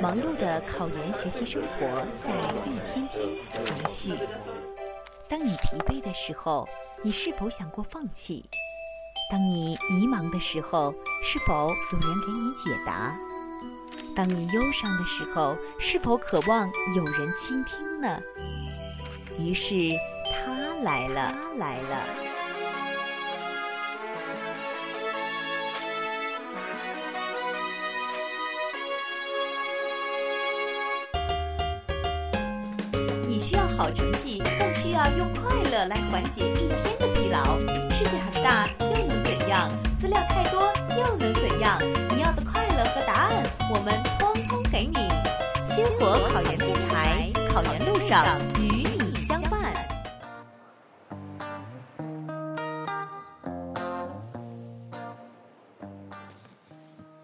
忙碌的考研学习生活在一天天延续。当你疲惫的时候，你是否想过放弃？当你迷茫的时候，是否有人给你解答？当你忧伤的时候，是否渴望有人倾听呢？于是他来了，他来了。好成绩，更需要用快乐来缓解一天的疲劳。世界很大，又能怎样？资料太多，又能怎样？你要的快乐和答案，我们通通给你。星火考研电台，考研路上与你相伴。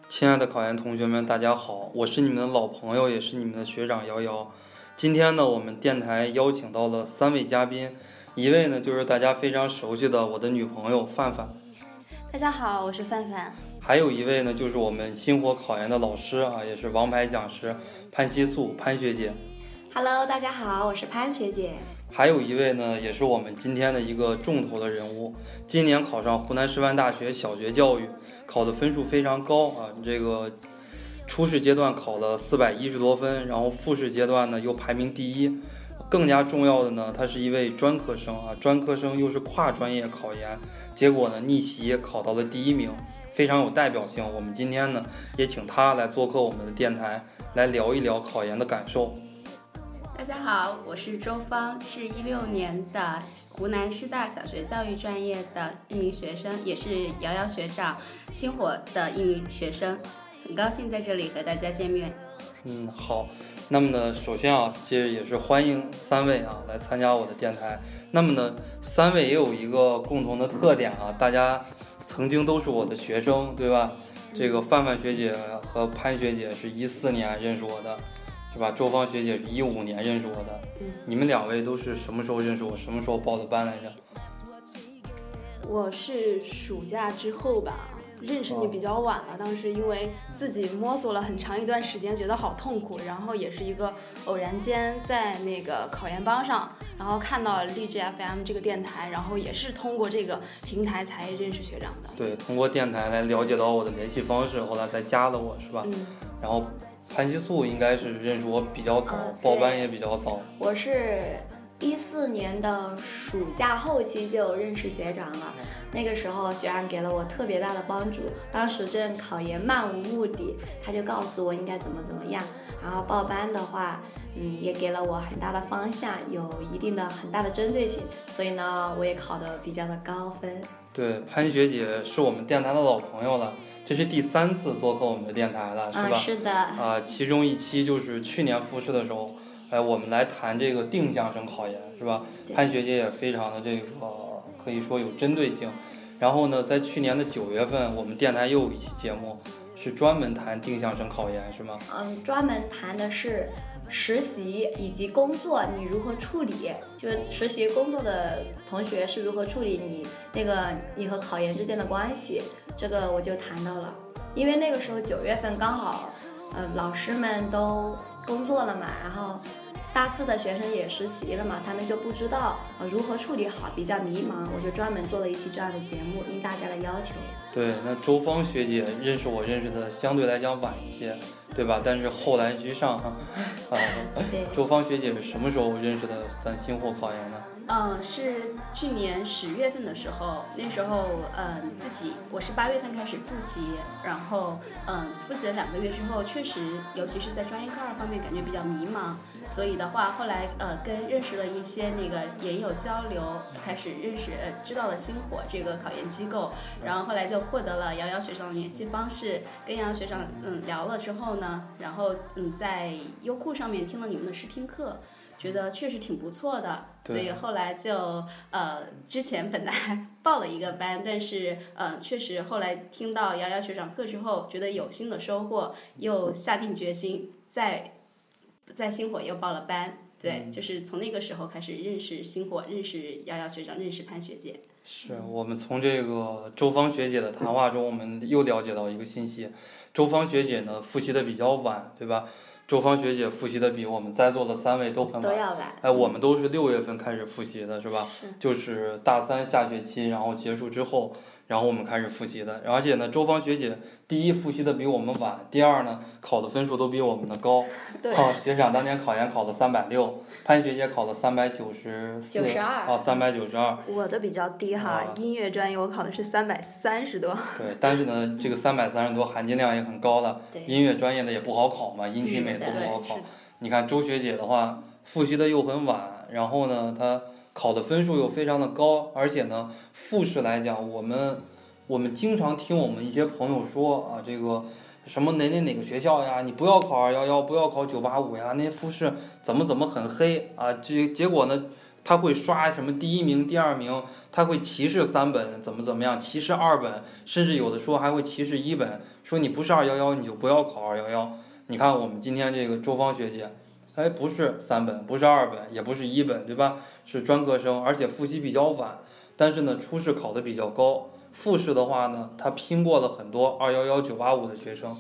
亲爱的考研同学们，大家好，我是你们的老朋友，也是你们的学长瑶瑶。今天呢，我们电台邀请到了三位嘉宾，一位呢就是大家非常熟悉的我的女朋友范范，大家好，我是范范。还有一位呢就是我们星火考研的老师啊，也是王牌讲师潘希素潘学姐。Hello，大家好，我是潘学姐。还有一位呢，也是我们今天的一个重头的人物，今年考上湖南师范大学小学教育，考的分数非常高啊，这个。初试阶段考了四百一十多分，然后复试阶段呢又排名第一。更加重要的呢，他是一位专科生啊，专科生又是跨专业考研，结果呢逆袭考到了第一名，非常有代表性。我们今天呢也请他来做客我们的电台，来聊一聊考研的感受。大家好，我是周芳，是一六年的湖南师大小学教育专业的一名学生，也是瑶瑶学长星火的一名学生。很高兴在这里和大家见面。嗯，好。那么呢，首先啊，这也是欢迎三位啊来参加我的电台。那么呢，三位也有一个共同的特点啊，大家曾经都是我的学生，对吧？这个范范学姐和潘学姐是一四年认识我的，是吧？周芳学姐是一五年认识我的。你们两位都是什么时候认识我？什么时候报的班来着？我是暑假之后吧。认识你比较晚了，当时因为自己摸索了很长一段时间，觉得好痛苦，然后也是一个偶然间在那个考研帮上，然后看到了励志 FM 这个电台，然后也是通过这个平台才认识学长的。对，通过电台来了解到我的联系方式，后来才加了我，是吧？嗯。然后潘西素应该是认识我比较早，报班也比较早。我是。一四年的暑假后期就认识学长了，那个时候学长给了我特别大的帮助。当时正考研漫无目的，他就告诉我应该怎么怎么样。然后报班的话，嗯，也给了我很大的方向，有一定的很大的针对性，所以呢，我也考得比较的高分。对，潘学姐是我们电台的老朋友了，这是第三次做客我们的电台了，是吧？是的。啊，其中一期就是去年复试的时候。哎，我们来谈这个定向生考研，是吧？潘学姐也非常的这个可以说有针对性。然后呢，在去年的九月份，我们电台又有一期节目，是专门谈定向生考研，是吗？嗯，专门谈的是实习以及工作你如何处理，就是实习工作的同学是如何处理你那个你和考研之间的关系，这个我就谈到了。因为那个时候九月份刚好，呃，老师们都工作了嘛，然后。大四的学生也实习了嘛，他们就不知道呃如何处理好，比较迷茫。我就专门做了一期这样的节目，应大家的要求。对，那周芳学姐认识我认识的相对来讲晚一些，对吧？但是后来居上哈。啊，对。周芳学姐是什么时候认识的咱星火考研的？嗯，是去年十月份的时候，那时候嗯自己我是八月份开始复习，然后嗯复习了两个月之后，确实尤其是在专业课二方面感觉比较迷茫，所以的话后来呃跟认识了一些那个研友交流，开始认识呃知道了星火这个考研机构，然后后来就获得了瑶瑶学长的联系方式，跟瑶瑶学长嗯聊了之后呢，然后嗯在优酷上面听了你们的试听课。觉得确实挺不错的，所以后来就呃，之前本来 报了一个班，但是呃，确实后来听到瑶瑶学长课之后，觉得有新的收获，又下定决心在在星火又报了班。对，就是从那个时候开始认识星火，认识瑶瑶学长，认识潘学姐。是我们从这个周芳学姐的谈话中，我们又了解到一个信息：周芳学姐呢复习的比较晚，对吧？周芳学姐复习的比我们在座的三位都很晚。都要晚。哎，我们都是六月份开始复习的，是吧？是就是大三下学期，然后结束之后，然后我们开始复习的。而且呢，周芳学姐第一复习的比我们晚，第二呢考的分数都比我们的高。对，啊，学长当年考研考的三百六，潘学姐考的三百九十四。92啊，三百九十二。我的比较低哈啊，音乐专业我考的是三百三十多。对，但是呢，这个三百三十多含金量也很高的。对音乐专业的也不好考嘛，音体美都不好考。你看周学姐的话，复习的又很晚，然后呢，她考的分数又非常的高，而且呢，复试来讲，我们我们经常听我们一些朋友说啊，这个什么哪哪哪个学校呀，你不要考二幺幺，不要考九八五呀，那些复试怎么怎么很黑啊，这结果呢？他会刷什么第一名、第二名，他会歧视三本，怎么怎么样，歧视二本，甚至有的说还会歧视一本，说你不是二幺幺你就不要考二幺幺。你看我们今天这个周芳学姐，哎，不是三本，不是二本，也不是一本，对吧？是专科生，而且复习比较晚，但是呢，初试考的比较高，复试的话呢，他拼过了很多二幺幺、九八五的学生，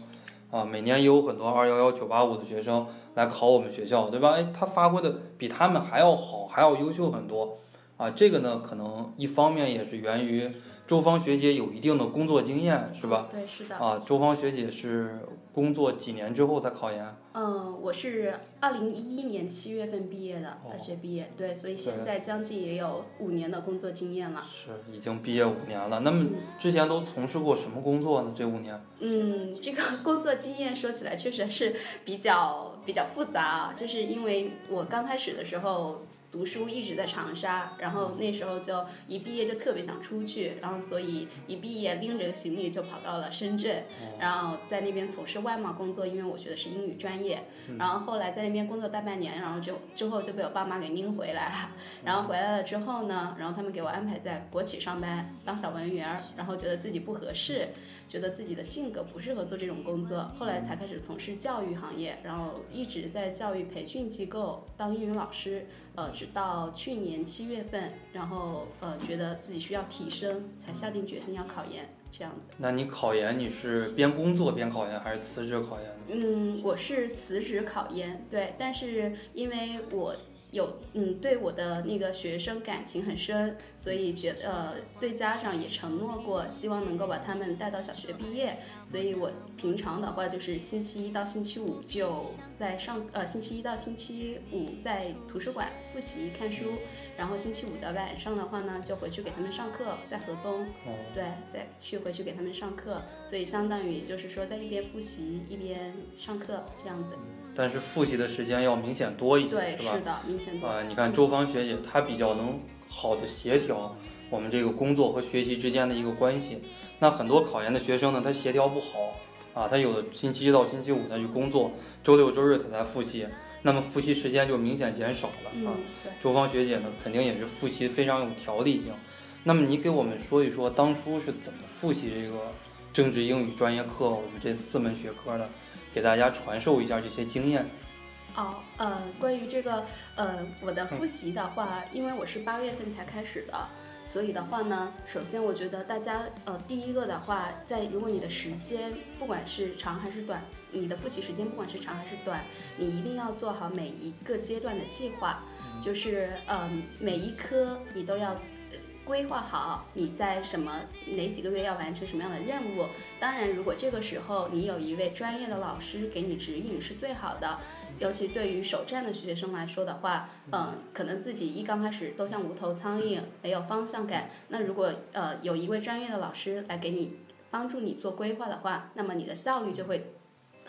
啊，每年也有很多二幺幺、九八五的学生来考我们学校，对吧？哎，他发挥的比他们还要好，还要优秀很多，啊，这个呢，可能一方面也是源于周芳学姐有一定的工作经验，是吧？对，是的。啊，周芳学姐是工作几年之后才考研？嗯，我是二零一一年七月份毕业的，大学毕业。对，所以现在将近也有五年的工作经验了。是已经毕业五年了。那么之前都从事过什么工作呢？这五年？嗯，这个工作经验说起来确实是比较比较复杂啊，就是因为我刚开始的时候读书一直在长沙，然后那时候就一毕业就特别想出去，然后所以一毕业拎着个行李就跑到了深圳，然后在那边从事外贸工作，因为我学的是英语专业，然后后来在那边工作大半年，然后就之后就被我爸妈给拎回来了，然后回来了之后呢，然后他们给我安排在国企上班当小文员儿，然后觉得自己不合适。觉得自己的性格不适合做这种工作，后来才开始从事教育行业，然后一直在教育培训机构当英语老师，呃，直到去年七月份，然后呃觉得自己需要提升，才下定决心要考研，这样子。那你考研你是边工作边考研，还是辞职考研呢？嗯，我是辞职考研，对，但是因为我有嗯对我的那个学生感情很深，所以觉得呃对家长也承诺过，希望能够把他们带到小学毕业，所以我平常的话就是星期一到星期五就在上呃星期一到星期五在图书馆复习看书，然后星期五的晚上的话呢就回去给他们上课，在河东，哦，对，再去回去给他们上课，所以相当于就是说在一边复习一边上课这样子。但是复习的时间要明显多一些，对，是吧？是的，明显多。啊、你看周芳学姐，她比较能好的协调我们这个工作和学习之间的一个关系。那很多考研的学生呢，他协调不好啊，他有的星期一到星期五他去工作，周六周日他才复习，那么复习时间就明显减少了啊。周芳学姐呢，肯定也是复习非常有条理性。那么你给我们说一说，当初是怎么复习这个政治英语专业课，我们这四门学科的，给大家传授一下这些经验。哦，呃，关于这个，呃，我的复习的话，因为我是八月份才开始的，所以的话呢，首先我觉得大家，呃，第一个的话，在如果你的时间不管是长还是短，你的复习时间不管是长还是短，你一定要做好每一个阶段的计划，就是，嗯、每一科你都要。呃规划好你在什么哪几个月要完成什么样的任务，当然，如果这个时候你有一位专业的老师给你指引是最好的。尤其对于首战的学生来说的话，嗯，可能自己一刚开始都像无头苍蝇，没有方向感。那如果呃有一位专业的老师来给你帮助你做规划的话，那么你的效率就会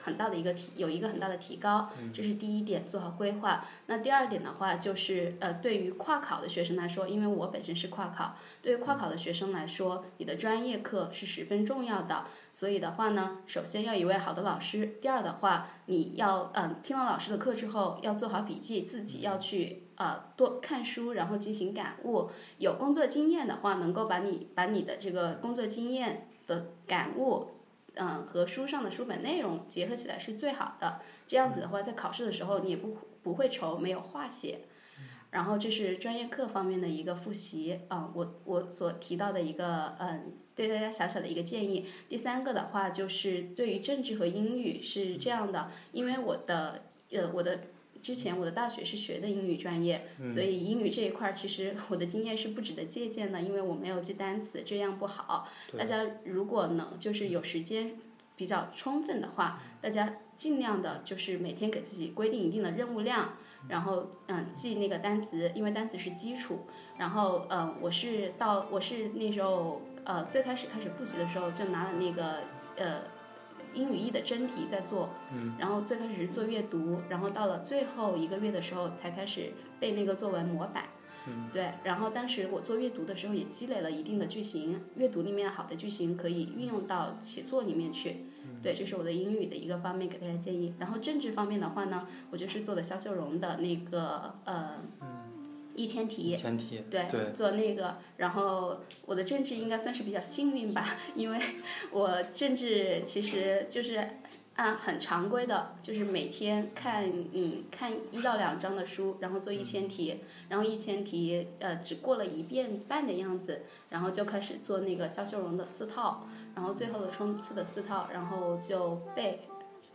很大的一个提有一个很大的提高。这是第一点，做好规划。那第二点的话，就是呃对于跨考的学生来说，因为我本身是跨考，对于跨考的学生来说，你的专业课是十分重要的。所以的话呢，首先要一位好的老师，第二的话，你要嗯听了老师的课之后要做好笔记，自己要去呃多看书，然后进行感悟。有工作经验的话，能够把你把你的这个工作经验的感悟，嗯和书上的书本内容结合起来是最好的。这样子的话，在考试的时候你也不不会愁没有话写。然后这是专业课方面的一个复习啊、我我所提到的一个嗯，对大家小小的一个建议。第三个的话就是对于政治和英语是这样的，因为我的呃我的之前我的大学是学的英语专业，所以英语这一块儿其实我的经验是不值得借鉴的，因为我没有记单词，这样不好。大家如果能就是有时间比较充分的话，大家尽量的就是每天给自己规定一定的任务量，然后嗯记那个单词，因为单词是基础。然后嗯我是到我是那时候呃最开始开始复习的时候就拿了那个呃英语一的真题在做，然后最开始是做阅读，然后到了最后一个月的时候才开始背那个作文模板。对，然后当时我做阅读的时候也积累了一定的句型，阅读里面好的句型可以运用到写作里面去。对，这是我的英语的一个方面给大家建议。然后政治方面的话呢，我就是做的肖秀荣的那个呃一千题。对，对做那个，然后我的政治应该算是比较幸运吧，因为我政治其实就是按很常规的，就是每天看嗯看一到两章的书，然后做一千题，然后一千题呃只过了一遍半的样子，然后就开始做那个肖秀荣的四套，然后最后的冲刺的四套，然后就背，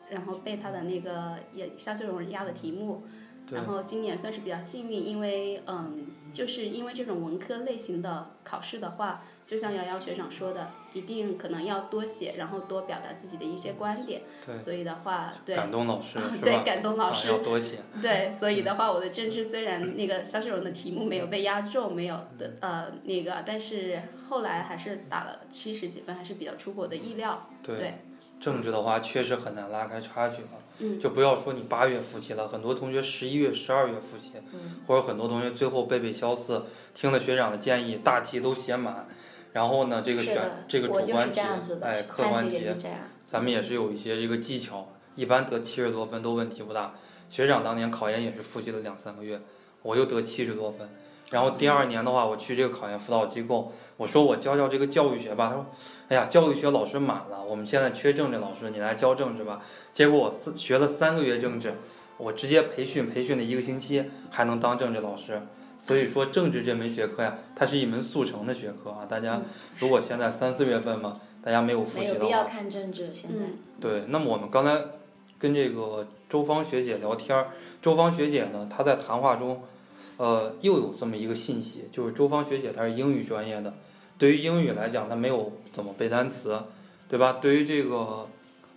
然后背他的那个也肖秀荣压的题目。对然后今年算是比较幸运，因为嗯，就是因为这种文科类型的考试的话，就像瑶瑶学长说的，一定可能要多写，然后多表达自己的一些观点。对所以的话，对感动老师？对感动老啊师要多写。对，所以的话，我的政治虽然那个肖世荣的题目没有被压中，没有的呃那个，但是后来还是打了七十几分，还是比较出乎我的意料。对对政治的话确实很难拉开差距了。嗯就不要说你八月复习了，很多同学十一月、十二月复习，嗯或者很多同学最后背背肖四，听了学长的建议，大题都写满，然后呢，这个选，这个主观题哎，客观题。咱们也是有一些这个技巧，一般得七十多分都问题不大。学长当年考研也是复习了两三个月，我又得七十多分。然后第二年的话，我去这个考研辅导机构，我说我教教这个教育学吧，他说，哎呀，教育学老师满了，我们现在缺政治老师，你来教政治吧。结果我四学了三个月政治，我直接培训培训了一个星期，还能当政治老师。所以说政治这门学科呀，它是一门速成的学科啊。大家如果现在三四月份嘛，大家没有复习的话，没有必要看政治，现在。嗯对，那么我们刚才跟这个周芳学姐聊天儿，周芳学姐呢，她在谈话中，呃，又有这么一个信息，就是周芳学姐她是英语专业的，对于英语来讲，她没有怎么背单词，对吧？对于这个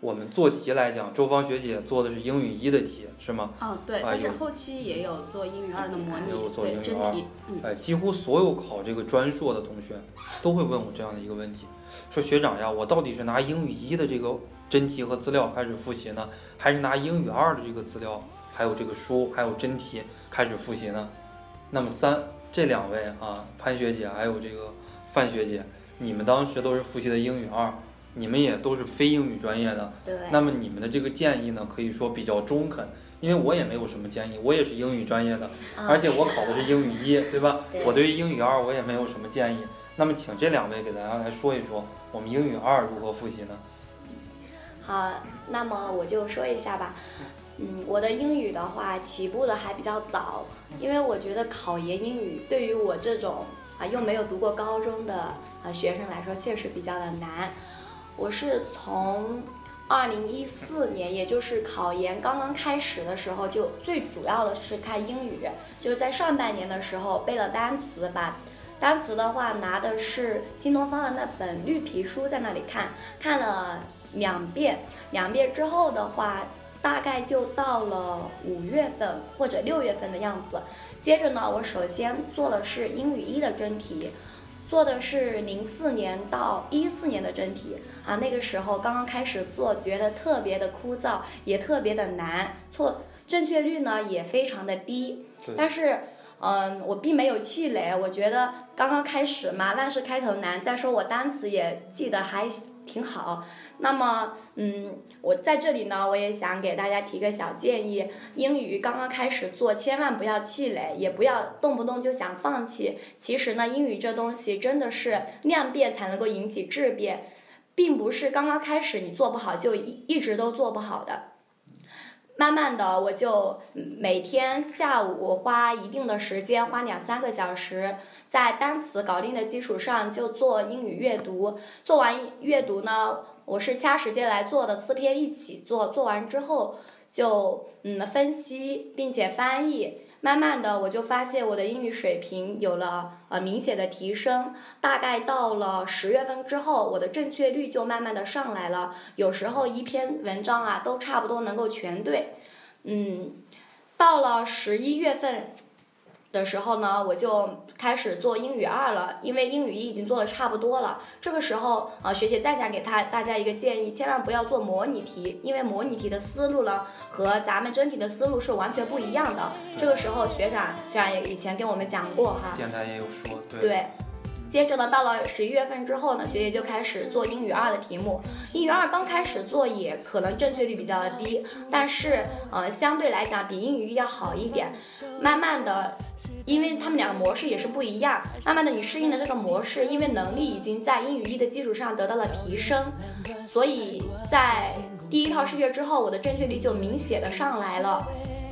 我们做题来讲，周芳学姐做的是英语一的题，是吗？哦对，啊有但是后期也有做英语二的模拟有，做对英语二真题，嗯。哎，几乎所有考这个专硕的同学都会问我这样的一个问题，说学长呀，我到底是拿英语一的这个真题和资料开始复习呢，还是拿英语二的这个资料，还有这个书，还有真题开始复习呢？那么三这两位啊，潘学姐还有这个范学姐，你们当时都是复习的英语二，你们也都是非英语专业的，对，那么你们的这个建议呢，可以说比较中肯，因为我也没有什么建议，我也是英语专业的。啊而且我考的是英语一，对吧？对我对于英语二我也没有什么建议。那么，请这两位给大家来说一说，我们英语二如何复习呢？好，那么我就说一下吧。嗯，我的英语的话起步的还比较早，因为我觉得考研英语对于我这种啊又没有读过高中的啊学生来说，确实比较的难。我是从二零一四年，也就是考研刚刚开始的时候，就最主要的是看英语，就是在上半年的时候背了单词，把单词的话拿的是新东方的那本绿皮书，在那里看，看了两遍，两遍之后的话，大概就到了五月份或者六月份的样子。接着呢，我首先做的是英语一的真题，做的是零四年到一四年的真题啊。那个时候刚刚开始做，觉得特别的枯燥，也特别的难，错正确率呢也非常的低。但是，嗯，我并没有气馁，我觉得刚刚开始嘛，万事开头难。再说我单词也记得还挺好。那么，嗯，我在这里呢，我也想给大家提个小建议：英语刚刚开始做，千万不要气馁，也不要动不动就想放弃。其实呢，英语这东西真的是量变才能够引起质变，并不是刚刚开始你做不好就一一直都做不好的。慢慢的，我就每天下午花一定的时间，花两三个小时，在单词搞定的基础上就做英语阅读。做完阅读呢，我是掐时间来做的，四篇一起做。做完之后就嗯分析，并且翻译。慢慢的，我就发现我的英语水平有了呃明显的提升。大概到了十月份之后，我的正确率就慢慢的上来了。有时候一篇文章啊，都差不多能够全对。嗯，到了十一月份。的时候呢，我就开始做英语二了，因为英语一已经做的差不多了。这个时候，啊，学姐再想给他大家一个建议，千万不要做模拟题，因为模拟题的思路呢和咱们真题的思路是完全不一样的。这个时候，学长学长也以前跟我们讲过哈，电台也有说，对。对。接着呢，到了十一月份之后呢，学姐就开始做英语二的题目。英语二刚开始做也可能正确率比较的低，但是呃相对来讲比英语一要好一点。慢慢的，因为他们两个模式也是不一样，慢慢的你适应的这个模式，因为能力已经在英语一的基础上得到了提升，所以在第一套试卷之后，我的正确率就明显的上来了。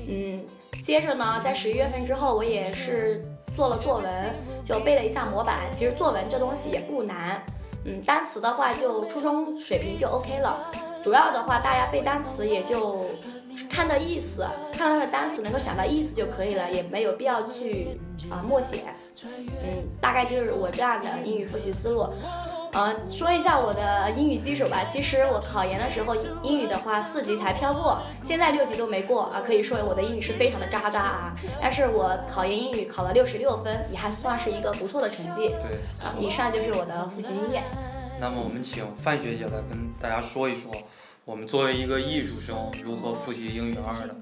嗯，接着呢，在十一月份之后，我也是。做了作文，就背了一下模板。其实作文这东西也不难，嗯，单词的话就初中水平就 OK 了。主要的话，大家背单词也就看到意思，看到它的单词能够想到意思就可以了，也没有必要去啊默写。嗯，大概就是我这样的英语复习思路。嗯，说一下我的英语基础吧。其实我考研的时候，英语的话四级才飘过，现在六级都没过啊。可以说我的英语是非常的渣渣啊。但是我考研英语考了六十六分，也还算是一个不错的成绩。对，啊，以上就是我的复习经验。那么我们请范学姐来跟大家说一说，我们作为一个艺术生如何复习英语二的。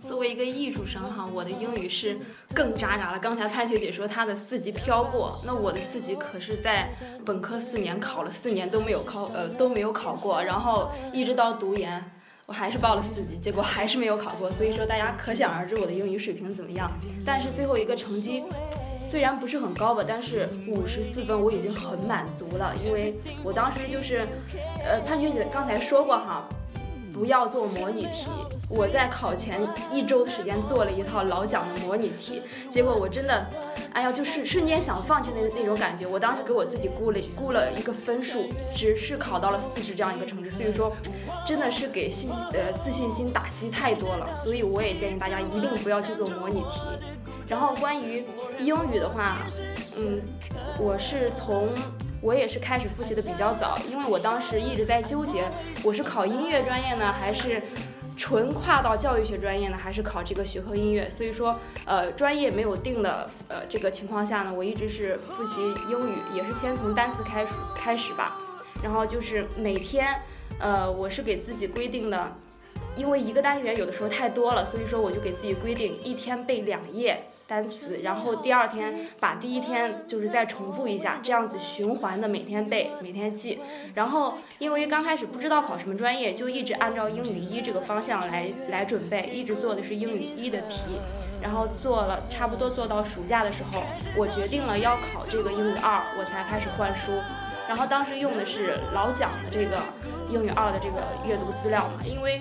作为一个艺术生哈，我的英语是更渣渣了。刚才潘学姐说她的四级飘过，那我的四级可是在本科四年考了四年都没有考，呃都没有考过，然后一直到读研，我还是报了四级，结果还是没有考过。所以说大家可想而知我的英语水平怎么样。但是最后一个成绩虽然不是很高吧，但是五十四分我已经很满足了，因为我当时就是，呃潘学姐刚才说过哈。不要做模拟题。我在考前一周的时间做了一套老蒋的模拟题，结果我真的，哎呀，就是瞬间想放弃那那种感觉。我当时给我自己估了估了一个分数，只是考到了四十这样一个成绩，所以说，真的是给信呃自信心打击太多了。所以我也建议大家一定不要去做模拟题。然后关于英语的话，嗯，我是从。我也是开始复习的比较早，因为我当时一直在纠结，我是考音乐专业呢，还是纯跨到教育学专业呢，还是考这个学科音乐？所以说，呃，专业没有定的，呃，这个情况下呢，我一直是复习英语，也是先从单词开始开始吧。然后就是每天，呃，我是给自己规定的，因为一个单元有的时候太多了，所以说我就给自己规定一天背两页。单词，然后第二天把第一天就是再重复一下，这样子循环的每天背，每天记。然后因为刚开始不知道考什么专业，就一直按照英语一这个方向来来准备，一直做的是英语一的题。然后做了差不多做到暑假的时候，我决定了要考这个英语二，我才开始换书。然后当时用的是老蒋的这个英语二的这个阅读资料嘛，因为。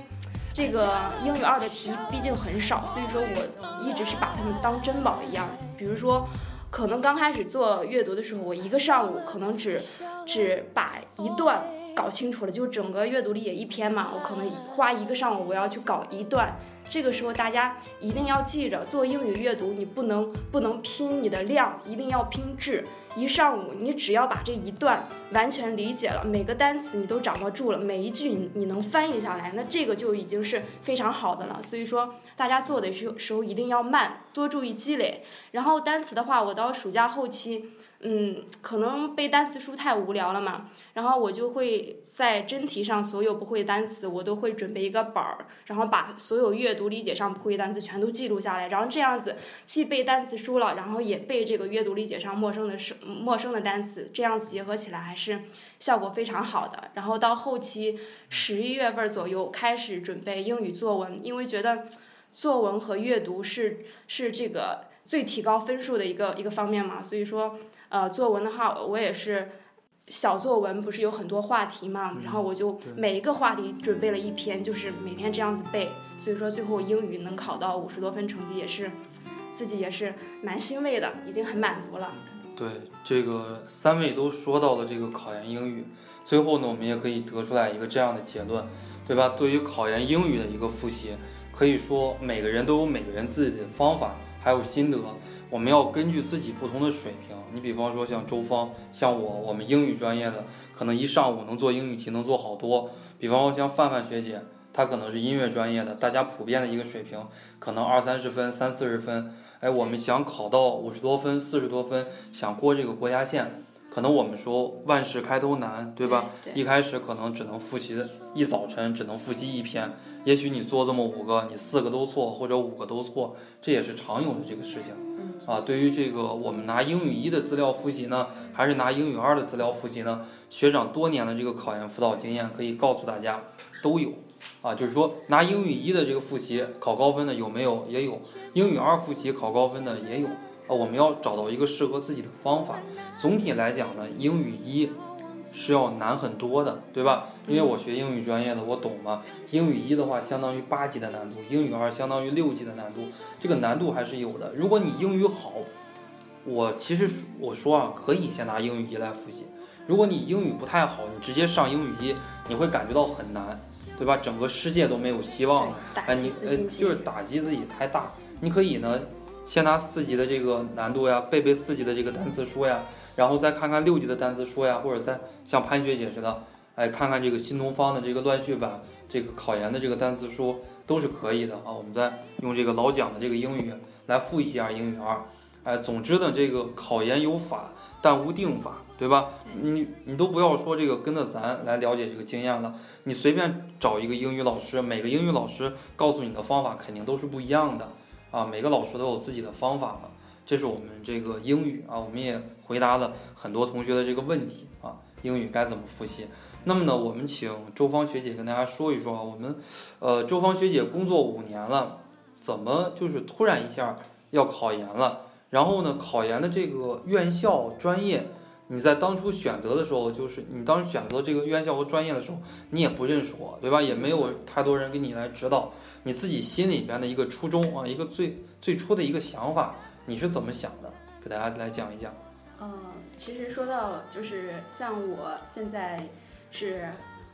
这个英语二的题毕竟很少，所以说我一直是把它们当珍宝一样。比如说，可能刚开始做阅读的时候，我一个上午可能只只把一段搞清楚了，就整个阅读理解一篇嘛，我可能花一个上午我要去搞一段。这个时候大家一定要记着，做英语阅读你不能不能拼你的量，一定要拼质。一上午，你只要把这一段完全理解了，每个单词你都掌握住了，每一句你你能翻译下来，那这个就已经是非常好的了。所以说，大家做的时时候一定要慢，多注意积累。然后单词的话，我到暑假后期。嗯，可能背单词书太无聊了嘛，然后我就会在真题上所有不会单词，我都会准备一个本儿，然后把所有阅读理解上不会单词全都记录下来，然后这样子既背单词书了，然后也背这个阅读理解上陌生的生陌生的单词，这样子结合起来还是效果非常好的。然后到后期十一月份左右开始准备英语作文，因为觉得作文和阅读是是这个最提高分数的一个一个方面嘛，所以说。呃，作文的话，我也是小作文不是有很多话题嘛，然后我就每一个话题准备了一篇，就是每天这样子背，所以说最后英语能考到五十多分成绩也是自己也是蛮欣慰的，已经很满足了。对，这个三位都说到了这个考研英语，最后呢，我们也可以得出来一个这样的结论，对吧？对于考研英语的一个复习，可以说每个人都有每个人自己的方法，还有心得，我们要根据自己不同的水平。你比方说像周芳，像我，我们英语专业的，可能一上午能做英语题，能做好多。比方说像范范学姐，她可能是音乐专业的，大家普遍的一个水平，可能二三十分、三四十分。哎，我们想考到五十多分、四十多分，想过这个国家线，可能我们说万事开头难，对吧？对一开始可能只能复习一早晨，只能复习一篇，也许你做这么五个，你四个都错，或者五个都错，这也是常有的这个事情。啊，对于这个我们拿英语一的资料复习呢，还是拿英语二的资料复习呢？学长多年的这个考研辅导经验可以告诉大家，都有。啊，就是说拿英语一的这个复习考高分的有没有？也有。英语二复习考高分的也有。啊，我们要找到一个适合自己的方法。总体来讲呢，英语一是要难很多的，对吧？因为我学英语专业的，我懂嘛。英语一的话，相当于八级的难度；英语二相当于六级的难度，这个难度还是有的。如果你英语好，我其实我说啊，可以先拿英语一来复习。如果你英语不太好，你直接上英语一，你会感觉到很难，对吧？整个世界都没有希望了。打哎，你呃。就是打击自己太大。你可以呢，先拿四级的这个难度呀，背背四级的这个单词书呀，然后再看看六级的单词书呀，或者再像潘学姐似的，哎，看看这个新东方的这个乱序版，这个考研的这个单词书都是可以的啊。我们再用这个老蒋的这个英语来复习一下英语二。哎，总之呢，这个考研有法，但无定法，对吧？你你都不要说这个跟着咱来了解这个经验了，你随便找一个英语老师，每个英语老师告诉你的方法肯定都是不一样的啊，每个老师都有自己的方法了。这是我们这个英语啊，我们也回答了很多同学的这个问题啊，英语该怎么复习？那么呢，我们请周芳学姐跟大家说一说啊，我们呃周芳学姐工作五年了，怎么就是突然一下要考研了？然后呢，考研的这个院校专业，你在当初选择的时候，就是你当时选择这个院校和专业的时候，你也不认识我，对吧？也没有太多人给你来指导，你自己心里边的一个初衷啊，一个最最初的一个想法，你是怎么想的？给大家来讲一讲。嗯，其实说到就是像我现在是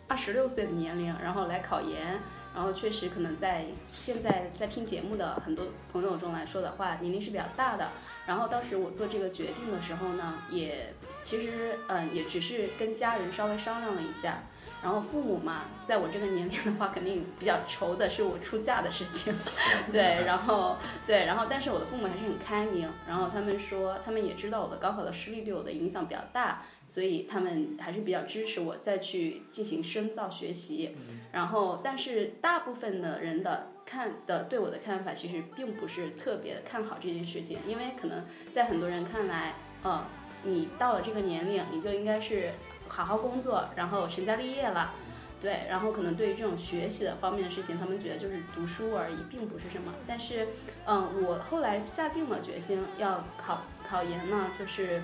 二十六岁的年龄，然后来考研，然后确实可能在现在在听节目的很多朋友中来说的话，年龄是比较大的。然后当时我做这个决定的时候呢，也其实嗯也只是跟家人稍微商量了一下。然后父母嘛，在我这个年龄的话，肯定比较愁的是我出嫁的事情，对，然后对，然后但是我的父母还是很开明，然后他们说，他们也知道我的高考的失利对我的影响比较大，所以他们还是比较支持我再去进行深造学习。然后，但是大部分的人的看的对我的看法，其实并不是特别的看好这件事情，因为可能在很多人看来，嗯，你到了这个年龄，你就应该是好好工作，然后成家立业了。对，然后可能对于这种学习的方面的事情，他们觉得就是读书而已，并不是什么。但是，嗯，我后来下定了决心要考考研呢，就是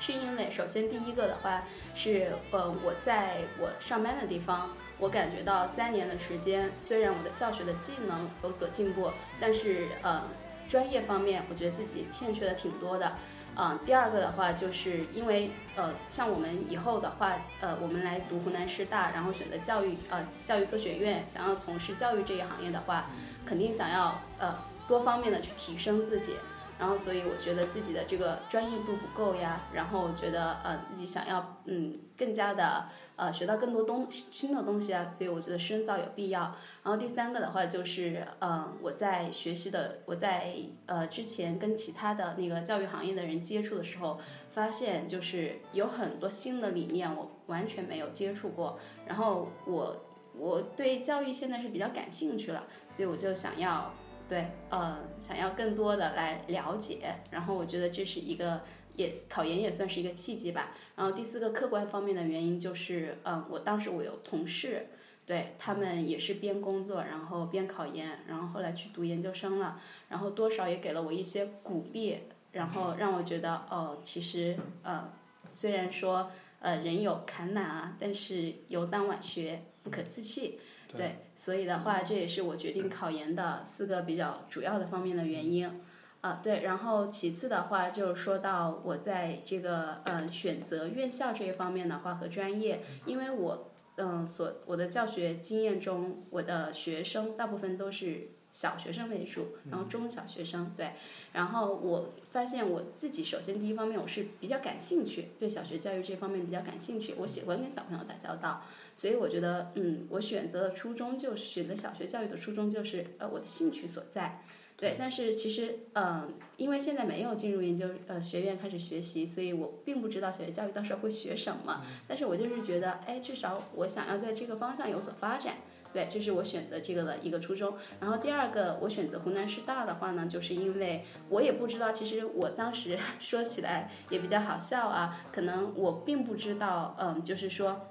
是因为首先第一个的话是，呃，我在我上班的地方，我感觉到三年的时间，虽然我的教学的技能有所进步，但是呃，专业方面我觉得自己欠缺的挺多的。嗯，第二个的话，就是因为呃，像我们以后的话，呃，我们来读湖南师大，然后选择教育呃教育科学院，想要从事教育这一行业的话，肯定想要呃多方面的去提升自己。然后，所以我觉得自己的这个专业度不够呀，然后我觉得呃自己想要嗯更加的呃学到更多东新的东西啊，所以我觉得深造有必要。然后第三个的话就是嗯我在学习的我在呃之前跟其他的那个教育行业的人接触的时候，发现就是有很多新的理念我完全没有接触过，然后我我对教育现在是比较感兴趣了，所以我就想要。对，呃，想要更多的来了解，然后我觉得这是一个也考研也算是一个契机吧。然后第四个客观方面的原因就是，嗯，我当时我有同事，对他们也是边工作然后边考研，然后后来去读研究生了，然后多少也给了我一些鼓励，然后让我觉得，哦，其实，呃，虽然说，呃，人有坎难啊，但是有当晚学不可自弃。对，所以的话，这也是我决定考研的四个比较主要的方面的原因。啊，对，然后其次的话，就说到我在这个呃选择院校这一方面的话和专业，因为我嗯所我的教学经验中，我的学生大部分都是小学生为主，然后中小学生对，然后我发现我自己首先第一方面我是比较感兴趣，对小学教育这方面比较感兴趣，我喜欢跟小朋友打交道，所以我觉得嗯我选择的初衷就是选择小学教育的初衷就是呃我的兴趣所在。对，但是其实，嗯，因为现在没有进入研究呃学院开始学习，所以我并不知道小学教育到时候会学什么。但是我就是觉得，哎，至少我想要在这个方向有所发展。对，这是我选择这个的一个初衷。然后第二个，我选择湖南师大的话呢，就是因为我也不知道，其实我当时 说起来也比较好笑啊，可能我并不知道，嗯，就是说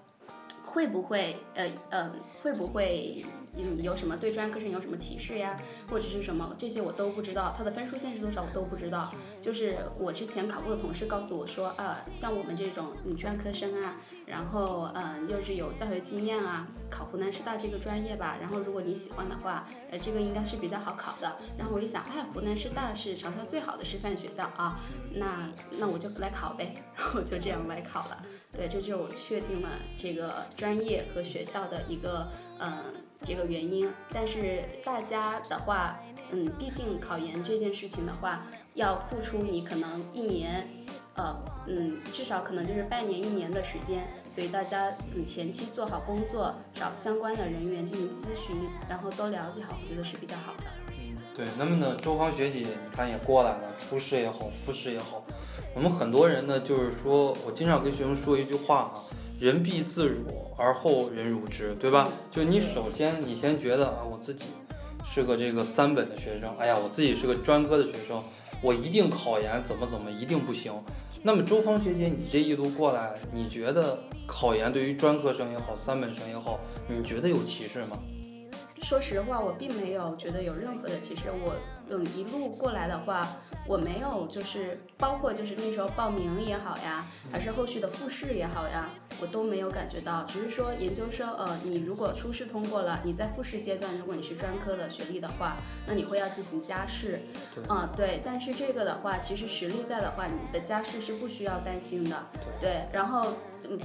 会不会，呃，嗯，会不会。嗯，有什么对专业课程有什么歧视呀，或者是什么这些我都不知道，它的分数线是多少我都不知道。就是我之前考过的同事告诉我说，啊，像我们这种嗯专科生啊，然后嗯又是有教学经验啊，考湖南师大这个专业吧，然后如果你喜欢的话，呃这个应该是比较好考的。然后我一想，哎，湖南师大是长沙最好的师范学校啊，那那我就来考呗，然后就这样来考了。对，这就确定了这个专业和学校的一个嗯。这个原因，但是大家的话，嗯，毕竟考研这件事情的话，要付出你可能一年，呃，嗯，至少可能就是半年、一年的时间，所以大家嗯前期做好工作，找相关的人员进行咨询，然后都了解好，我觉得是比较好的。嗯，对。那么呢，周芳学姐，你看也过来了，初试也好，复试也好，我们很多人呢，就是说我经常跟学生说一句话啊。人必自辱，而后人辱之，对吧？就你首先，你先觉得啊，我自己是个这个三本的学生，哎呀，我自己是个专科的学生，我一定考研怎么怎么一定不行。那么周芳学姐，你这一路过来，你觉得考研对于专科生也好，三本生也好，你觉得有歧视吗？说实话，我并没有觉得有任何的歧视。我嗯一路过来的话，我没有就是包括就是那时候报名也好呀，还是后续的复试也好呀，我都没有感觉到。只是说研究生，呃，你如果初试通过了，你在复试阶段，如果你是专科的学历的话，那你会要进行加试。嗯，对。但是这个的话，其实实力在的话，你的加试是不需要担心的。对。然后。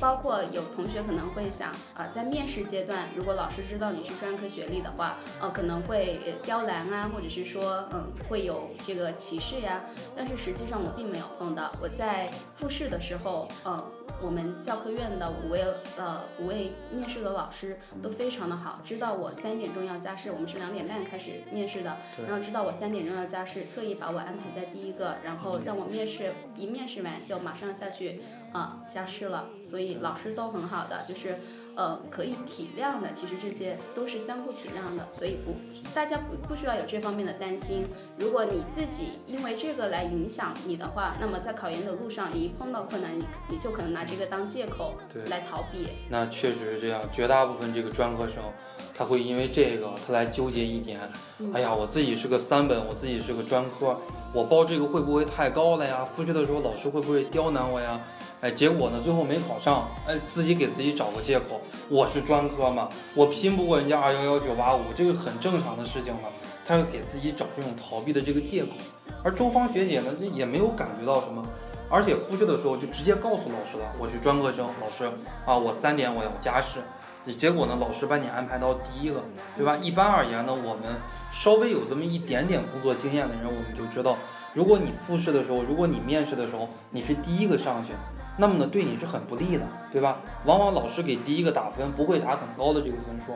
包括有同学可能会想啊，在面试阶段，如果老师知道你是专科学历的话，呃，可能会刁难啊，或者是说，嗯，会有这个歧视呀。但是实际上我并没有碰到。我在复试的时候，嗯，我们教科院的五位呃五位面试的老师都非常的好，知道我三点钟要加试，我们是两点半开始面试的，然后知道我三点钟要加试，特意把我安排在第一个，然后让我面试，一面试完就马上下去。啊，加试了，所以老师都很好的，就是，呃，可以体谅的，其实这些都是相互体谅的，所以不，大家不不需要有这方面的担心。如果你自己因为这个来影响你的话，那么在考研的路上，你一碰到困难，你你就可能拿这个当借口来逃避。那确实是这样，绝大部分这个专科生，他会因为这个，他来纠结一点，哎呀，我自己是个三本，我自己是个专科，我报这个会不会太高了呀？复试的时候老师会不会刁难我呀？哎，结果呢？最后没考上，哎，自己给自己找个借口，我是专科嘛，我拼不过人家二幺幺九八五，这个很正常的事情嘛。他要给自己找这种逃避的这个借口。而周芳学姐呢，也没有感觉到什么，而且复试的时候就直接告诉老师了，我是专科生，老师啊，我三点我要加试。结果呢，老师把你安排到第一个，对吧？一般而言呢，我们稍微有这么一点点工作经验的人，我们就知道，如果你复试的时候，如果你面试的时候，你是第一个上去。那么呢，对你是很不利的，对吧？往往老师给第一个打分，不会打很高的这个分数，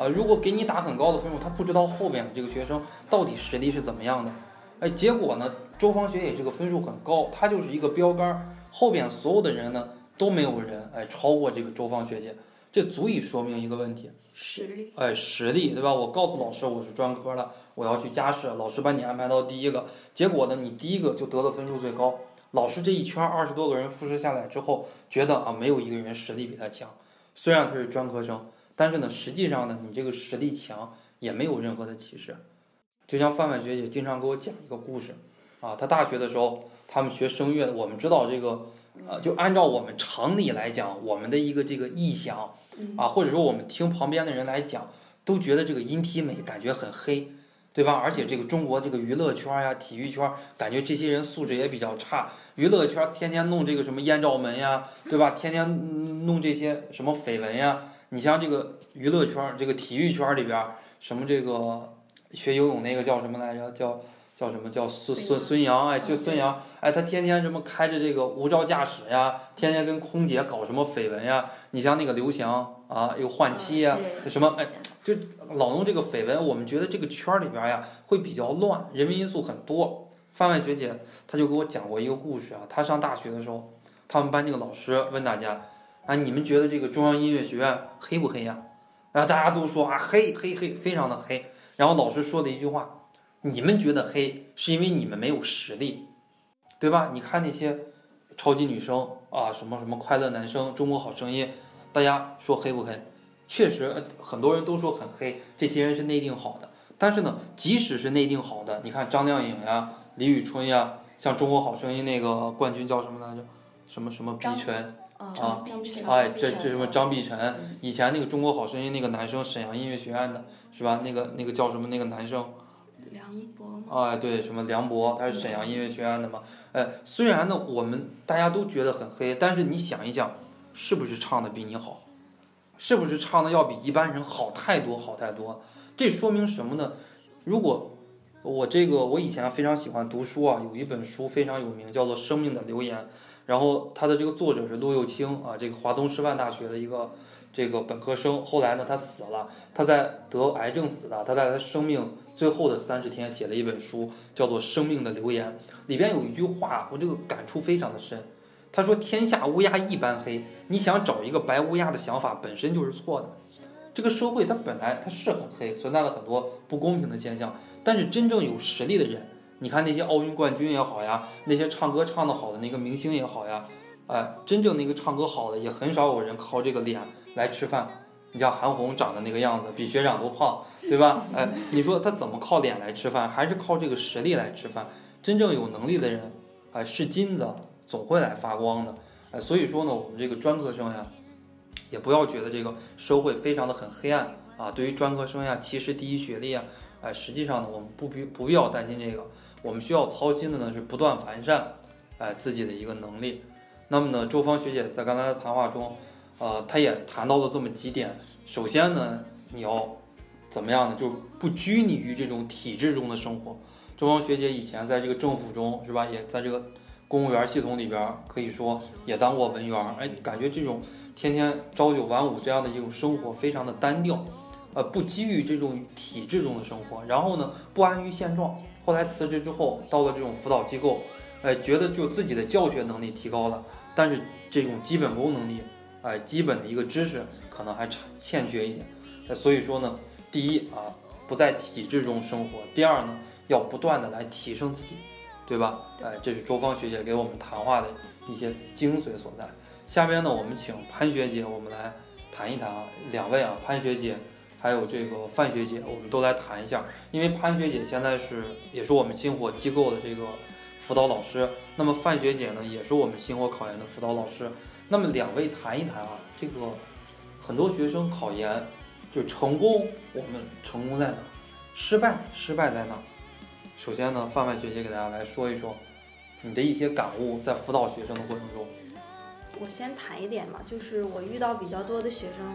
啊，如果给你打很高的分数，他不知道后边这个学生到底实力是怎么样的，哎，结果呢，周芳学姐这个分数很高，她就是一个标杆，后边所有的人呢都没有人哎超过这个周芳学姐，这足以说明一个问题，实力，哎，实力，对吧？我告诉老师我是专科的，我要去加试，老师把你安排到第一个，结果呢，你第一个就得的分数最高。老师这一圈二十多个人复试下来之后，觉得啊没有一个人实力比他强，虽然他是专科生，但是呢实际上呢你这个实力强也没有任何的歧视。就像范范学姐经常给我讲一个故事，啊，她大学的时候他们学声乐，我们知道这个啊，就按照我们常理来讲，我们的一个这个臆想啊，或者说我们听旁边的人来讲，都觉得这个音体美感觉很黑，对吧？而且这个中国这个娱乐圈呀、体育圈，感觉这些人素质也比较差。娱乐圈天天弄这个什么艳照门呀，对吧？天天弄这些什么绯闻呀。你像这个娱乐圈、这个体育圈里边，什么这个学游泳那个叫什么来着？叫叫什么叫孙孙孙杨？哎，就孙杨，哎，他天天什么开着这个无照驾驶呀，天天跟空姐搞什么绯闻呀？你像那个刘翔啊，又换妻呀，什么哎，就老弄这个绯闻。我们觉得这个圈里边呀会比较乱，人为因素很多。范范学姐她就给我讲过一个故事啊，她上大学的时候，他们班这个老师问大家。啊，你们觉得这个中央音乐学院黑不黑呀？然后大家都说啊，黑黑黑，非常的黑。然后老师说的一句话，你们觉得黑，是因为你们没有实力，对吧？你看那些超级女生啊，什么什么快乐男生、中国好声音，大家说黑不黑？确实很多人都说很黑，这些人是内定好的。但是呢，即使是内定好的，你看张靓颖呀、李宇春呀，像中国好声音那个冠军叫什么来着？什么什么碧晨。啊，哎，这这什么张碧晨，以前那个中国好声音那个男生，沈阳音乐学院的，是吧？那个那个叫什么那个男生？梁博哎，对，什么梁博，他是沈阳音乐学院的嘛？哎，虽然呢，我们大家都觉得很黑，但是你想一想，是不是唱的比你好？是不是唱的要比一般人好太多好太多？这说明什么呢？如果我这个我以前非常喜欢读书啊，有一本书非常有名，叫做《生命的留言》。然后他的这个作者是陆又青啊，这个华东师范大学的一个这个本科生。后来呢，他死了，他在得癌症死的。他在他生命最后的三十天写了一本书，叫做《生命的留言》。里边有一句话，我这个感触非常的深。他说：“天下乌鸦一般黑，你想找一个白乌鸦的想法本身就是错的。这个社会它本来它是很黑，存在了很多不公平的现象。但是真正有实力的人。”你看那些奥运冠军也好呀，那些唱歌唱得好的那个明星也好呀，哎，真正那个唱歌好的也很少有人靠这个脸来吃饭。你像韩红长得那个样子，比学长都胖，对吧？哎，你说他怎么靠脸来吃饭？还是靠这个实力来吃饭？真正有能力的人，哎，是金子，总会来发光的。哎，所以说呢，我们这个专科生呀，也不要觉得这个社会非常的很黑暗啊。对于专科生呀，其实第一学历啊，哎，实际上呢，我们不必不必要担心这个。我们需要操心的呢是不断完善，哎自己的一个能力。那么呢，周芳学姐在刚才的谈话中，呃，她也谈到了这么几点。首先呢，你要怎么样呢？就不拘泥于这种体制中的生活。周芳学姐以前在这个政府中是吧，也在这个公务员系统里边，可以说也当过文员。哎，感觉这种天天朝九晚五这样的一种生活非常的单调。呃，不基于这种体制中的生活，然后呢，不安于现状。后来辞职之后，到了这种辅导机构，哎，觉得就自己的教学能力提高了，但是这种基本功能力，哎，基本的一个知识可能还差欠缺一点。所以说呢，第一啊，不在体制中生活；第二呢，要不断的来提升自己，对吧？哎，这是周芳学姐给我们谈话的一些精髓所在。下边呢，我们请潘学姐，我们来谈一谈啊，两位啊，潘学姐。还有这个范学姐，我们都来谈一下。因为潘学姐现在是也是我们星火机构的这个辅导老师，那么范学姐呢，也是我们星火考研的辅导老师。那么两位谈一谈啊，这个很多学生考研就成功，我们成功在哪？失败失败在哪？首先呢，范范学姐给大家来说一说你的一些感悟，在辅导学生的过程中。我先谈一点嘛，就是我遇到比较多的学生。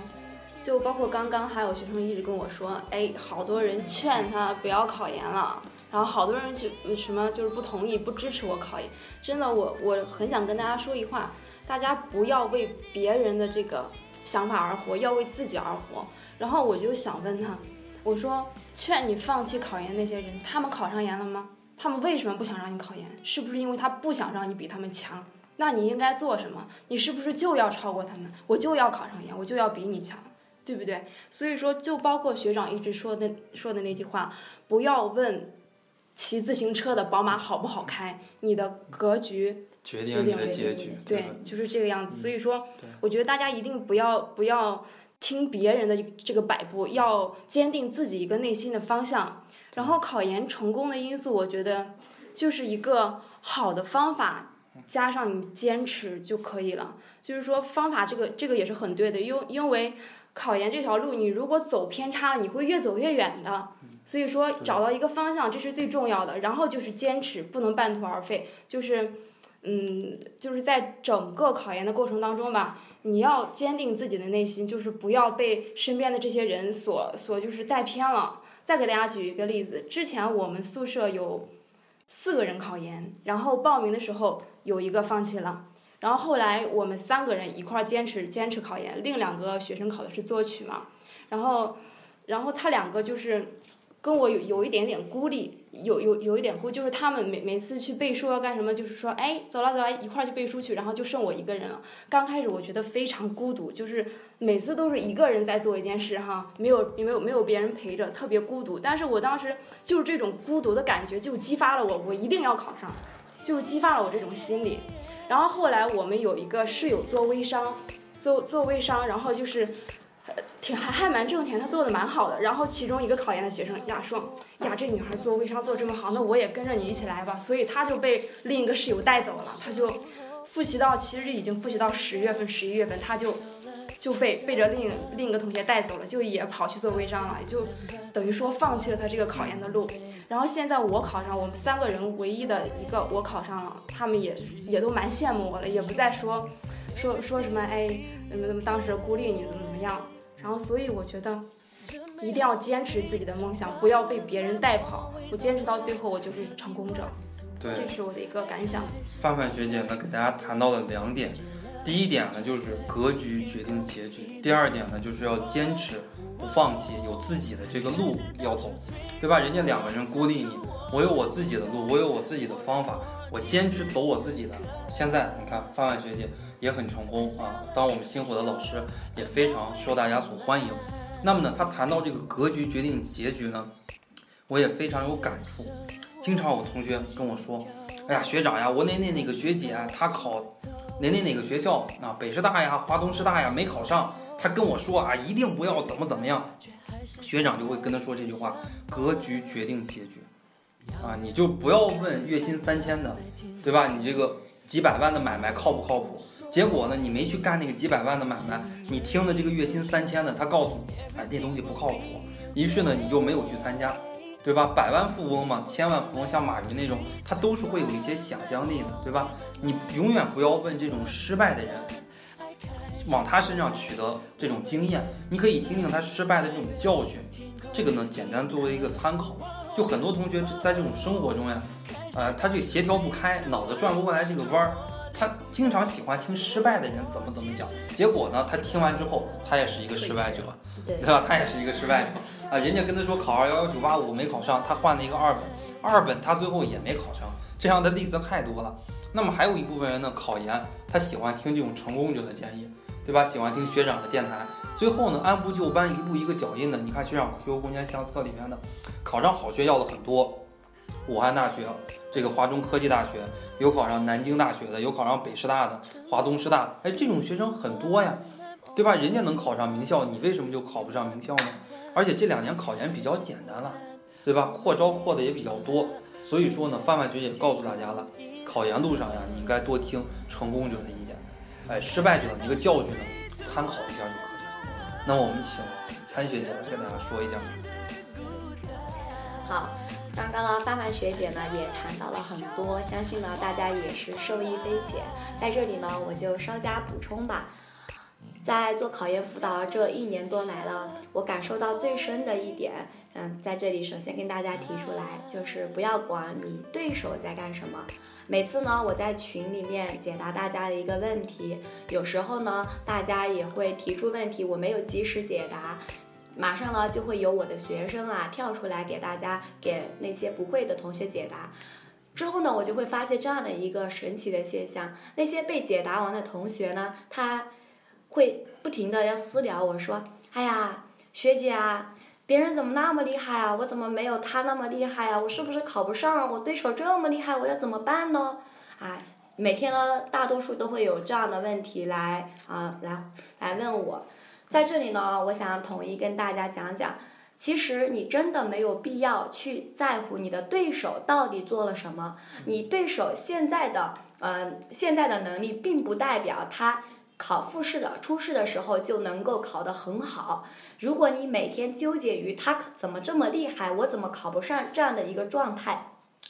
就包括刚刚还有学生一直跟我说，哎，好多人劝他不要考研了，然后好多人就什么就是不同意不支持我考研。真的，我我很想跟大家说一句话，大家不要为别人的这个想法而活，要为自己而活。然后我就想问他，我说劝你放弃考研那些人，他们考上研了吗？他们为什么不想让你考研？是不是因为他不想让你比他们强？那你应该做什么？你是不是就要超过他们？我就要考上研，我就要比你强。对不对？所以说，就包括学长一直说的说的那句话，不要问骑自行车的宝马好不好开，你的格局决定你的结局。对，就是这个样子。所以说，我觉得大家一定不要不要听别人的这个摆布，要坚定自己一个内心的方向。然后考研成功的因素，我觉得就是一个好的方法加上你坚持就可以了。就是说方法这个这个也是很对的，因因为考研这条路你如果走偏差了，你会越走越远的。所以说找到一个方向这是最重要的，然后就是坚持，不能半途而废。就是嗯，就是在整个考研的过程当中吧，你要坚定自己的内心，就是不要被身边的这些人所所就是带偏了。再给大家举一个例子，之前我们宿舍有四个人考研，然后报名的时候有一个放弃了，然后后来我们三个人一块儿坚持坚持考研，另两个学生考的是作曲嘛，然后然后他两个就是。跟我有有一点点孤立，有有有一点孤，就是他们每每次去背书要干什么，就是说，哎，走了走了，一块儿去背书去，然后就剩我一个人了。刚开始我觉得非常孤独，就是每次都是一个人在做一件事哈，没有没有没有别人陪着，特别孤独。但是我当时就是这种孤独的感觉，就激发了我，我一定要考上，就激发了我这种心理。然后后来我们有一个室友做微商，做做微商，然后就是。挺还还蛮挣钱，他做的蛮好的。然后其中一个考研的学生呀说：“呀，这女孩做微商做这么好，那我也跟着你一起来吧。”所以他就被另一个室友带走了。他就复习到其实已经复习到十月份、十一月份，他就就被背着另另一个同学带走了，就也跑去做微商了，就等于说放弃了他这个考研的路。然后现在我考上，我们三个人唯一的一个我考上了，他们也也都蛮羡慕我的，也不再说说说什么哎怎么怎么当时孤立你怎么怎么样。然后，所以我觉得一定要坚持自己的梦想，不要被别人带跑。我坚持到最后，我就是成功者。对，这是我的一个感想。范范学姐呢，给大家谈到了两点。第一点呢，就是格局决定结局；第二点呢，就是要坚持，不放弃，有自己的这个路要走，对吧？人家两个人孤立你，我有我自己的路，我有我自己的方法，我坚持走我自己的。现在你看，范范学姐。也很成功啊！当我们星火的老师也非常受大家所欢迎。那么呢，他谈到这个格局决定结局呢，我也非常有感触。经常有同学跟我说：“哎呀，学长呀，我哪哪哪个学姐她考哪哪哪个学校啊，北师大呀、华东师大呀没考上，她跟我说啊，一定不要怎么怎么样。”学长就会跟他说这句话：“格局决定结局啊，你就不要问月薪三千的，对吧？你这个几百万的买卖靠不靠谱？”结果呢，你没去干那个几百万的买卖，你听的这个月薪三千的，他告诉你，哎，那东西不靠谱。于是呢，你就没有去参加，对吧？百万富翁嘛，千万富翁像马云那种，他都是会有一些想象力的，对吧？你永远不要问这种失败的人，往他身上取得这种经验，你可以听听他失败的这种教训。这个呢，简单作为一个参考。就很多同学在这种生活中呀，呃，他这协调不开，脑子转不过来这个弯儿。他经常喜欢听失败的人怎么怎么讲，结果呢，他听完之后，他也是一个失败者，对吧？他也是一个失败者啊！人家跟他说考二幺幺九八五没考上，他换了一个二本，二本他最后也没考上，这样的例子太多了。那么还有一部分人呢，考研他喜欢听这种成功者的建议，对吧？喜欢听学长的电台，最后呢，按部就班，一步一个脚印的。你看学长 QQ 空间相册里面的，考上好学校的很多。武汉大学，这个华中科技大学有考上南京大学的，有考上北师大的，华东师大的，哎，这种学生很多呀，对吧？人家能考上名校，你为什么就考不上名校呢？而且这两年考研比较简单了，对吧？扩招扩的也比较多，所以说呢，范范学姐告诉大家了，考研路上呀，你应该多听成功者的意见，哎，失败者的一个教训呢，参考一下就可以。那我们请潘学姐跟大家说一下。好。刚刚呢，范范学姐呢也谈到了很多，相信呢大家也是受益匪浅。在这里呢，我就稍加补充吧。在做考研辅导这一年多来了，我感受到最深的一点，嗯，在这里首先跟大家提出来，就是不要管你对手在干什么。每次呢，我在群里面解答大家的一个问题，有时候呢，大家也会提出问题，我没有及时解答。马上呢，就会有我的学生啊跳出来给大家给那些不会的同学解答。之后呢，我就会发现这样的一个神奇的现象：那些被解答完的同学呢，他会不停的要私聊我说：“哎呀，学姐啊，别人怎么那么厉害啊？我怎么没有他那么厉害啊？我是不是考不上？我对手这么厉害，我要怎么办呢？”哎，每天呢，大多数都会有这样的问题来啊来来问我。在这里呢，我想统一跟大家讲讲，其实你真的没有必要去在乎你的对手到底做了什么，你对手现在的嗯，现在的能力并不代表他考复试的初试的时候就能够考得很好。如果你每天纠结于他怎么这么厉害，我怎么考不上这样的一个状态，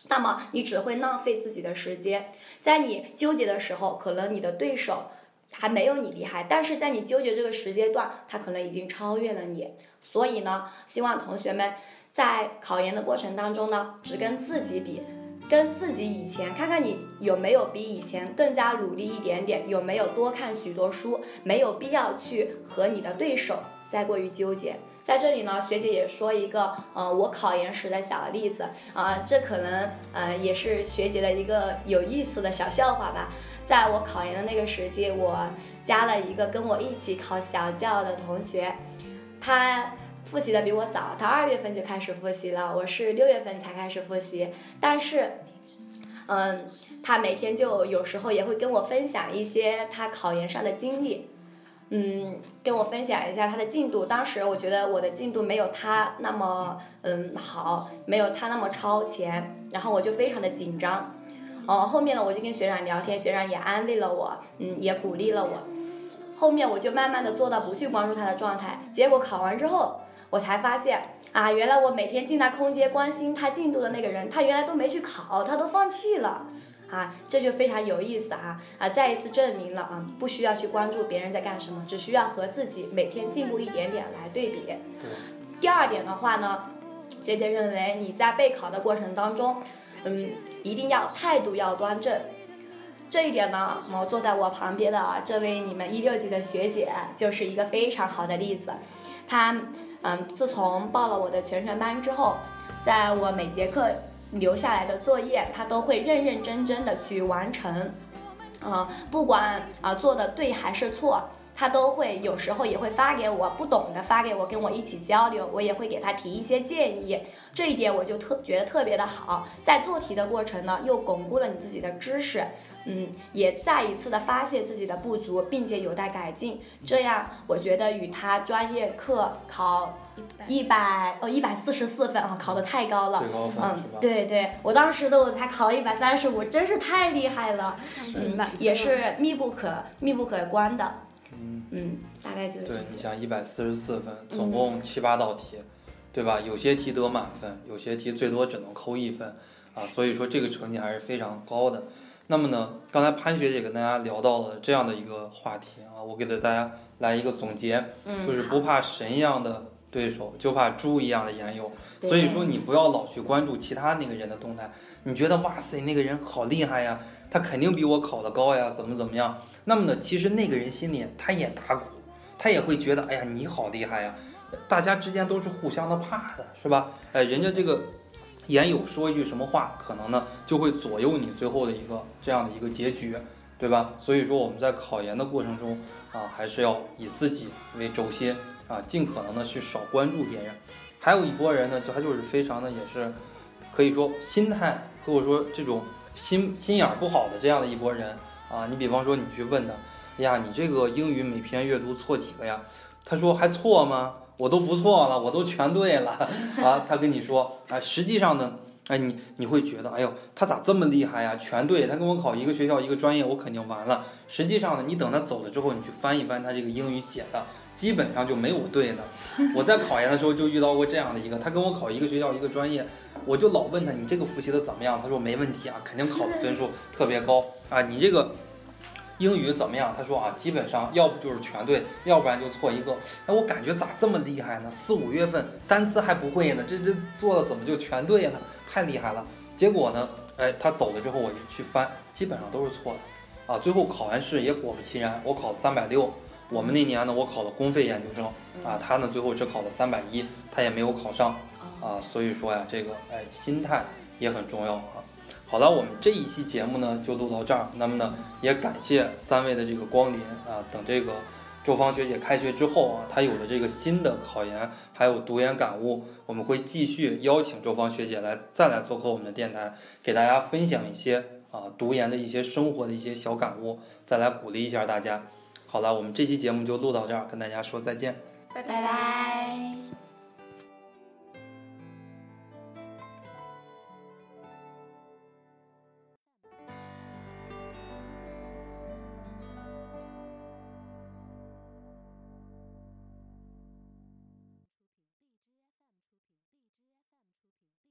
那么你只会浪费自己的时间。在你纠结的时候，可能你的对手还没有你厉害，但是在你纠结这个时间段，他可能已经超越了你。所以呢，希望同学们在考研的过程当中呢，只跟自己比。跟自己以前看看你有没有比以前更加努力一点点，有没有多看许多书，没有必要去和你的对手再过于纠结。在这里呢，学姐也说一个，呃，我考研时的小例子啊，这可能呃也是学姐的一个有意思的小笑话吧。在我考研的那个时期，我加了一个跟我一起考小教的同学，他。复习的比我早，他二月份就开始复习了，我是六月份才开始复习。但是，嗯，他每天就有时候也会跟我分享一些他考研上的经历，嗯，跟我分享一下他的进度。当时我觉得我的进度没有他那么嗯好，没有他那么超前，然后我就非常的紧张。哦，后面呢，我就跟学长聊天，学长也安慰了我，嗯，也鼓励了我。后面我就慢慢的做到不去关注他的状态，结果考完之后。我才发现啊，原来我每天进他空间关心他进度的那个人，他原来都没去考，他都放弃了，啊，这就非常有意思啊啊！再一次证明了啊，不需要去关注别人在干什么，只需要和自己每天进步一点点来对比。第二点的话呢，学姐认为你在备考的过程当中，嗯，一定要态度要端正。这一点呢，我坐在我旁边的这位你们一六级的学姐就是一个非常好的例子，她。嗯，自从报了我的全程班之后，在我每节课留下来的作业，他都会认认真真的去完成。啊，不管啊做的对还是错，他都会有时候也会发给我，不懂的发给我，跟我一起交流，我也会给他提一些建议。这一点我就特觉得特别的好，在做题的过程呢，又巩固了你自己的知识，嗯，也再一次的发泄自己的不足，并且有待改进。这样，我觉得与他专业课考一百哦一百四十四分啊，考的太高了，嗯，对对，我当时都才考了一百三十五，真是太厉害了，也是密不可密不可关的，嗯嗯，大概就是对你像一百四十四分，总共七八道题。对吧？有些题得满分，有些题最多只能扣一分，啊，所以说这个成绩还是非常高的。那么呢，刚才潘学姐跟大家聊到了这样的一个话题啊，我给大家来一个总结，就是不怕神一样的对手，就怕猪一样的研友。所以说你不要老去关注其他那个人的动态，你觉得哇塞那个人好厉害呀，他肯定比我考得高呀，怎么怎么样？那么呢，其实那个人心里他也打鼓，他也会觉得哎呀你好厉害呀。大家之间都是互相的怕的，是吧？哎，人家这个言友说一句什么话，可能呢就会左右你最后的一个这样的一个结局，对吧？所以说我们在考研的过程中啊，还是要以自己为轴心啊，尽可能的去少关注别人。还有一波人呢，就他就是非常的也是可以说心态或者说这种心心眼不好的这样的一波人啊。你比方说你去问他，哎呀，你这个英语每篇阅读错几个呀？他说还错吗？我都不错了，我都全对了啊！他跟你说啊，实际上呢，哎，你你会觉得，哎呦，他咋这么厉害呀？全对，他跟我考一个学校一个专业，我肯定完了。实际上呢，你等他走了之后，你去翻一翻他这个英语写的，基本上就没有对的。我在考研的时候就遇到过这样的一个，他跟我考一个学校一个专业，我就老问他，你这个复习的怎么样？他说没问题啊，肯定考的分数特别高啊，你这个。英语怎么样？他说啊，基本上要不就是全对，要不然就错一个。哎，我感觉咋这么厉害呢？四五月份单词还不会呢，这这做的怎么就全对了？太厉害了！结果呢，哎，他走了之后，我一去翻，基本上都是错的。啊，最后考完试也果不其然，我考三百六。我们那年呢，我考了公费研究生，啊，他呢最后只考了三百一，他也没有考上。啊，所以说呀，这个哎，心态也很重要啊。好了，我们这一期节目呢就录到这儿。那么呢，也感谢三位的这个光临啊。等这个周芳学姐开学之后啊，她有了这个新的考研还有读研感悟，我们会继续邀请周芳学姐来再来做客我们的电台，给大家分享一些啊读研的一些生活的一些小感悟，再来鼓励一下大家。好了，我们这期节目就录到这儿，跟大家说再见，拜拜。